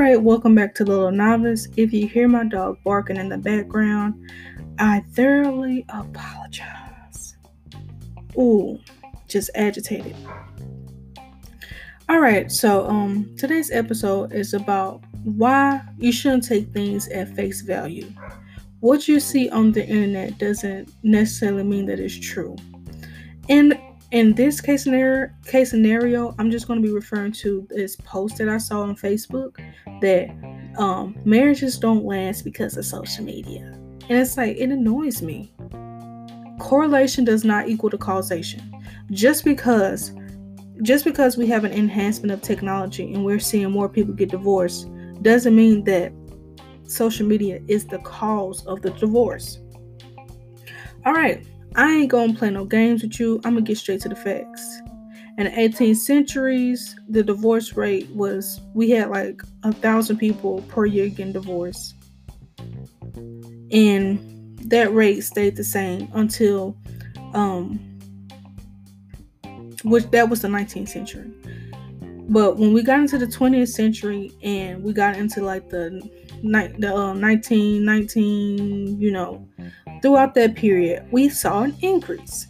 right, welcome back to the Little Novice. If you hear my dog barking in the background, I thoroughly apologize. Ooh, just agitated. All right, so um today's episode is about why you shouldn't take things at face value. What you see on the internet doesn't necessarily mean that it's true. And in this case scenario, case scenario, I'm just going to be referring to this post that I saw on Facebook that um, marriages don't last because of social media, and it's like it annoys me. Correlation does not equal to causation. Just because, just because we have an enhancement of technology and we're seeing more people get divorced, doesn't mean that social media is the cause of the divorce. All right, I ain't gonna play no games with you. I'm gonna get straight to the facts. In the 18th centuries, the divorce rate was we had like a thousand people per year getting divorced, and that rate stayed the same until, um, which that was the 19th century. But when we got into the 20th century and we got into like the, the uh, 1919, you know, Throughout that period, we saw an increase.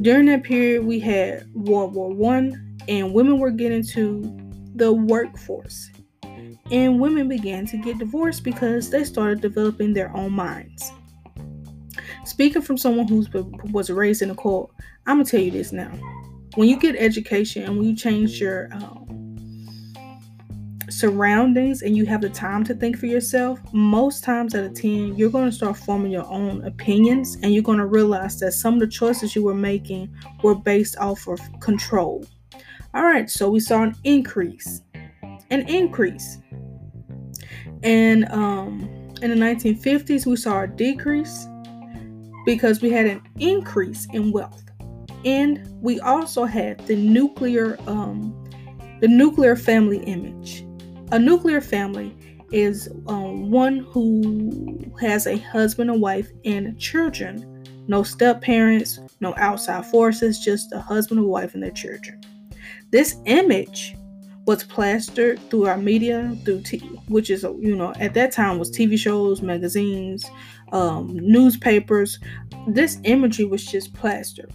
During that period, we had World War One, and women were getting to the workforce. And women began to get divorced because they started developing their own minds. Speaking from someone who was raised in a cult, I'm gonna tell you this now. When you get education and when you change your um, surroundings and you have the time to think for yourself, most times out of 10, you're going to start forming your own opinions and you're going to realize that some of the choices you were making were based off of control. All right, so we saw an increase. An increase. And um, in the 1950s, we saw a decrease because we had an increase in wealth. And we also had the nuclear um, the nuclear family image. A nuclear family is um, one who has a husband, a wife, and children. No step parents, no outside forces, just a husband, a wife, and their children. This image was plastered through our media, through TV, which is, you know, at that time was TV shows, magazines, um, newspapers. This imagery was just plastered.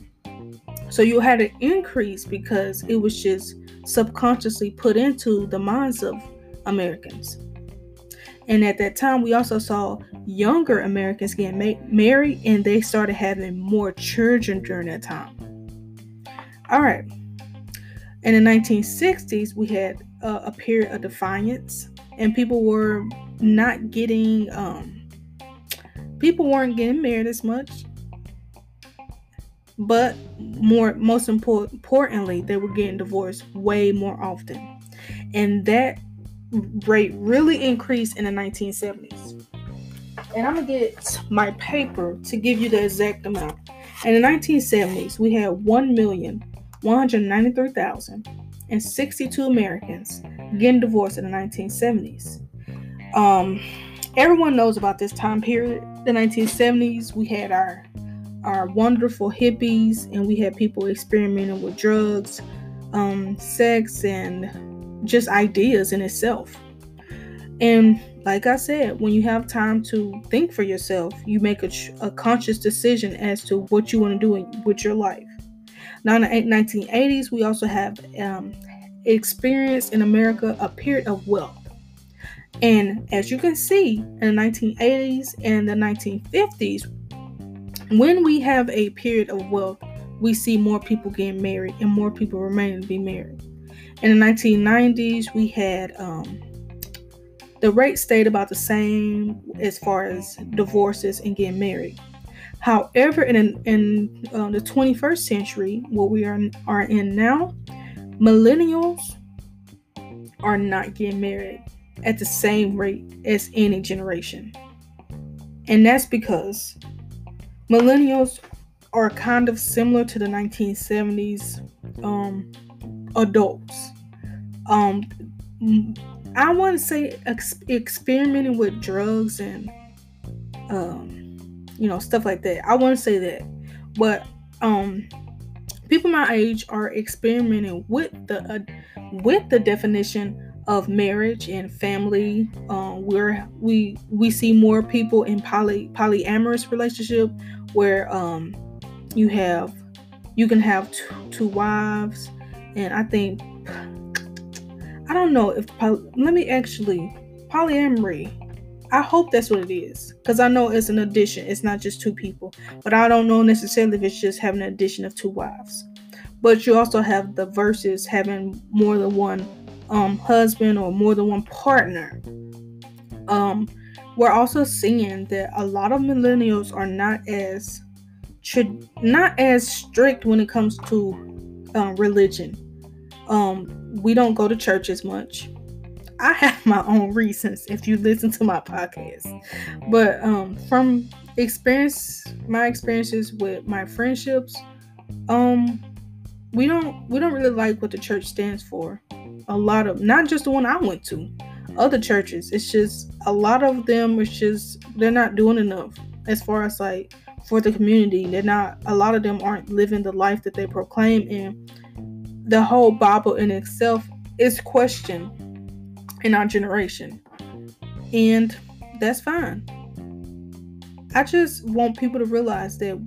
So you had an increase because it was just subconsciously put into the minds of Americans. And at that time, we also saw younger Americans getting ma- married and they started having more children during that time. All right. In the 1960s, we had uh, a period of defiance, and people were not getting, um, people weren't getting married as much. But more, most important, importantly, they were getting divorced way more often, and that rate really increased in the 1970s. And I'm gonna get my paper to give you the exact amount. In the 1970s, we had 1,193,062 Americans getting divorced in the 1970s. Um, everyone knows about this time period. The 1970s, we had our our wonderful hippies, and we had people experimenting with drugs, um, sex, and just ideas in itself. And like I said, when you have time to think for yourself, you make a, a conscious decision as to what you want to do with your life. Now, in the 1980s, we also have um, experienced in America a period of wealth. And as you can see, in the 1980s and the 1950s, when we have a period of wealth, we see more people getting married and more people remaining to be married. In the 1990s, we had um, the rate stayed about the same as far as divorces and getting married. However, in in uh, the 21st century, what we are are in now, millennials are not getting married at the same rate as any generation, and that's because millennials are kind of similar to the 1970s um, adults. Um, I want to say ex- experimenting with drugs and um, you know stuff like that. I want to say that, but um, people my age are experimenting with the uh, with the definition of marriage and family. Um, where we we see more people in poly polyamorous relationship where um, you have you can have two, two wives, and I think I don't know if let me actually polyamory. I hope that's what it is because I know it's an addition. It's not just two people, but I don't know necessarily if it's just having an addition of two wives. But you also have the verses having more than one um, husband or more than one partner. Um, we're also seeing that a lot of millennials are not as not as strict when it comes to um, religion. Um, we don't go to church as much. I have my own reasons if you listen to my podcast, but um, from experience, my experiences with my friendships, um, we don't we don't really like what the church stands for a lot of not just the one I went to, other churches. It's just a lot of them it's just they're not doing enough as far as like for the community. They're not a lot of them aren't living the life that they proclaim and the whole Bible in itself is questioned in our generation. And that's fine. I just want people to realize that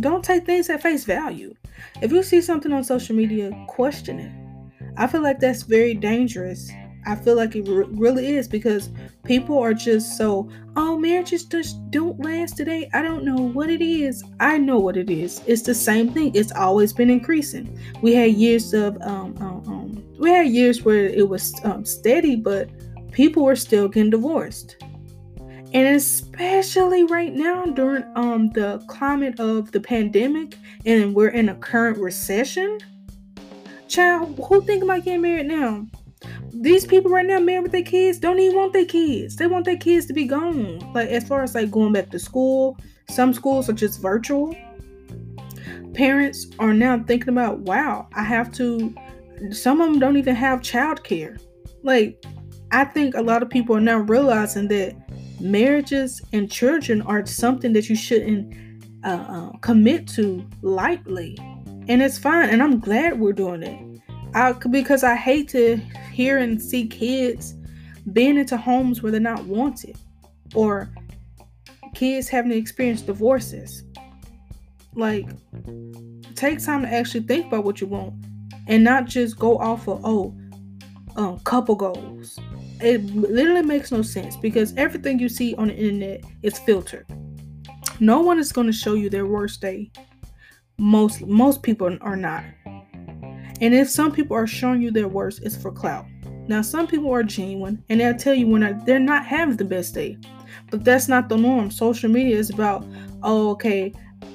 don't take things at face value. If you see something on social media, question it. I feel like that's very dangerous. I feel like it re- really is because people are just so, oh, marriages just don't last today. I don't know what it is. I know what it is. It's the same thing. It's always been increasing. We had years of, um, um, um we had years where it was um, steady, but people were still getting divorced. And especially right now during um the climate of the pandemic and we're in a current recession Child, who think about getting married now? These people right now married with their kids don't even want their kids. They want their kids to be gone. Like as far as like going back to school, some schools are just virtual. Parents are now thinking about, wow, I have to. Some of them don't even have childcare. Like, I think a lot of people are now realizing that marriages and children are something that you shouldn't uh, uh, commit to lightly and it's fine and i'm glad we're doing it I, because i hate to hear and see kids being into homes where they're not wanted or kids having to experience divorces. Like take time to actually think about what you want and not just go off of oh um, couple goals. It literally makes no sense because everything you see on the internet is filtered. No one is going to show you their worst day. Most most people are not. And if some people are showing you their worst, it's for clout. Now, some people are genuine and they'll tell you when they're not having the best day, but that's not the norm. Social media is about, oh, okay,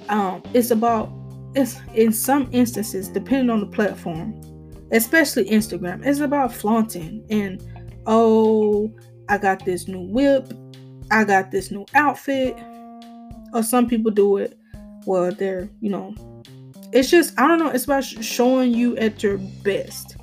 um, it's about, it's in some instances, depending on the platform, especially Instagram, it's about flaunting and, oh, I got this new whip, I got this new outfit, or some people do it well, they're, you know, it's just I don't know. It's about showing you at your best,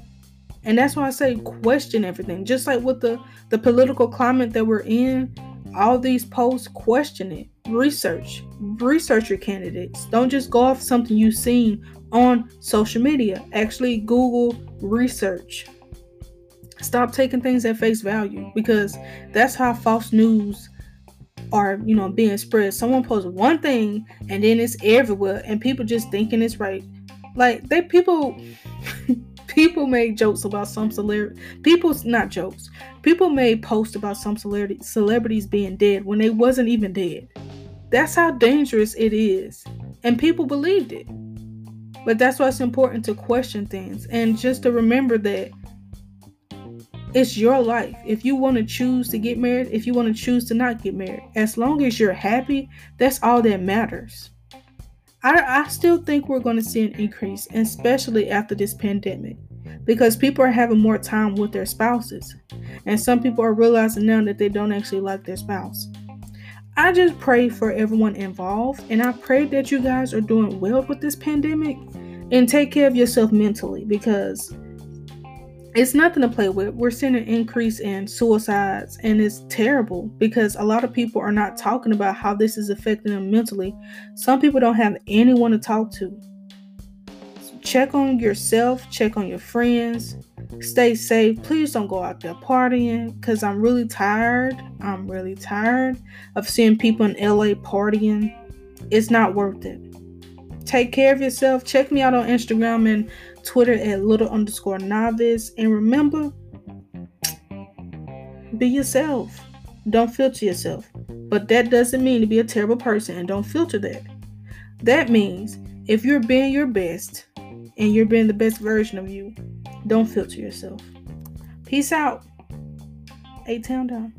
and that's why I say question everything. Just like with the the political climate that we're in, all these posts question it. Research, research your candidates. Don't just go off something you've seen on social media. Actually, Google research. Stop taking things at face value because that's how false news are you know being spread. Someone posts one thing and then it's everywhere and people just thinking it's right. Like they people people made jokes about some celebrity people's not jokes. People made posts about some celebrity celebrities being dead when they wasn't even dead. That's how dangerous it is. And people believed it. But that's why it's important to question things and just to remember that it's your life. If you want to choose to get married, if you want to choose to not get married, as long as you're happy, that's all that matters. I, I still think we're going to see an increase, especially after this pandemic, because people are having more time with their spouses. And some people are realizing now that they don't actually like their spouse. I just pray for everyone involved, and I pray that you guys are doing well with this pandemic and take care of yourself mentally because it's nothing to play with. We're seeing an increase in suicides, and it's terrible because a lot of people are not talking about how this is affecting them mentally. Some people don't have anyone to talk to. Check on yourself, check on your friends, Stay safe. Please don't go out there partying because I'm really tired. I'm really tired of seeing people in LA partying. It's not worth it. Take care of yourself. Check me out on Instagram and Twitter at little underscore novice. And remember, be yourself. Don't filter yourself. But that doesn't mean to be a terrible person and don't filter that. That means if you're being your best and you're being the best version of you, don't filter yourself. Peace out. A town down.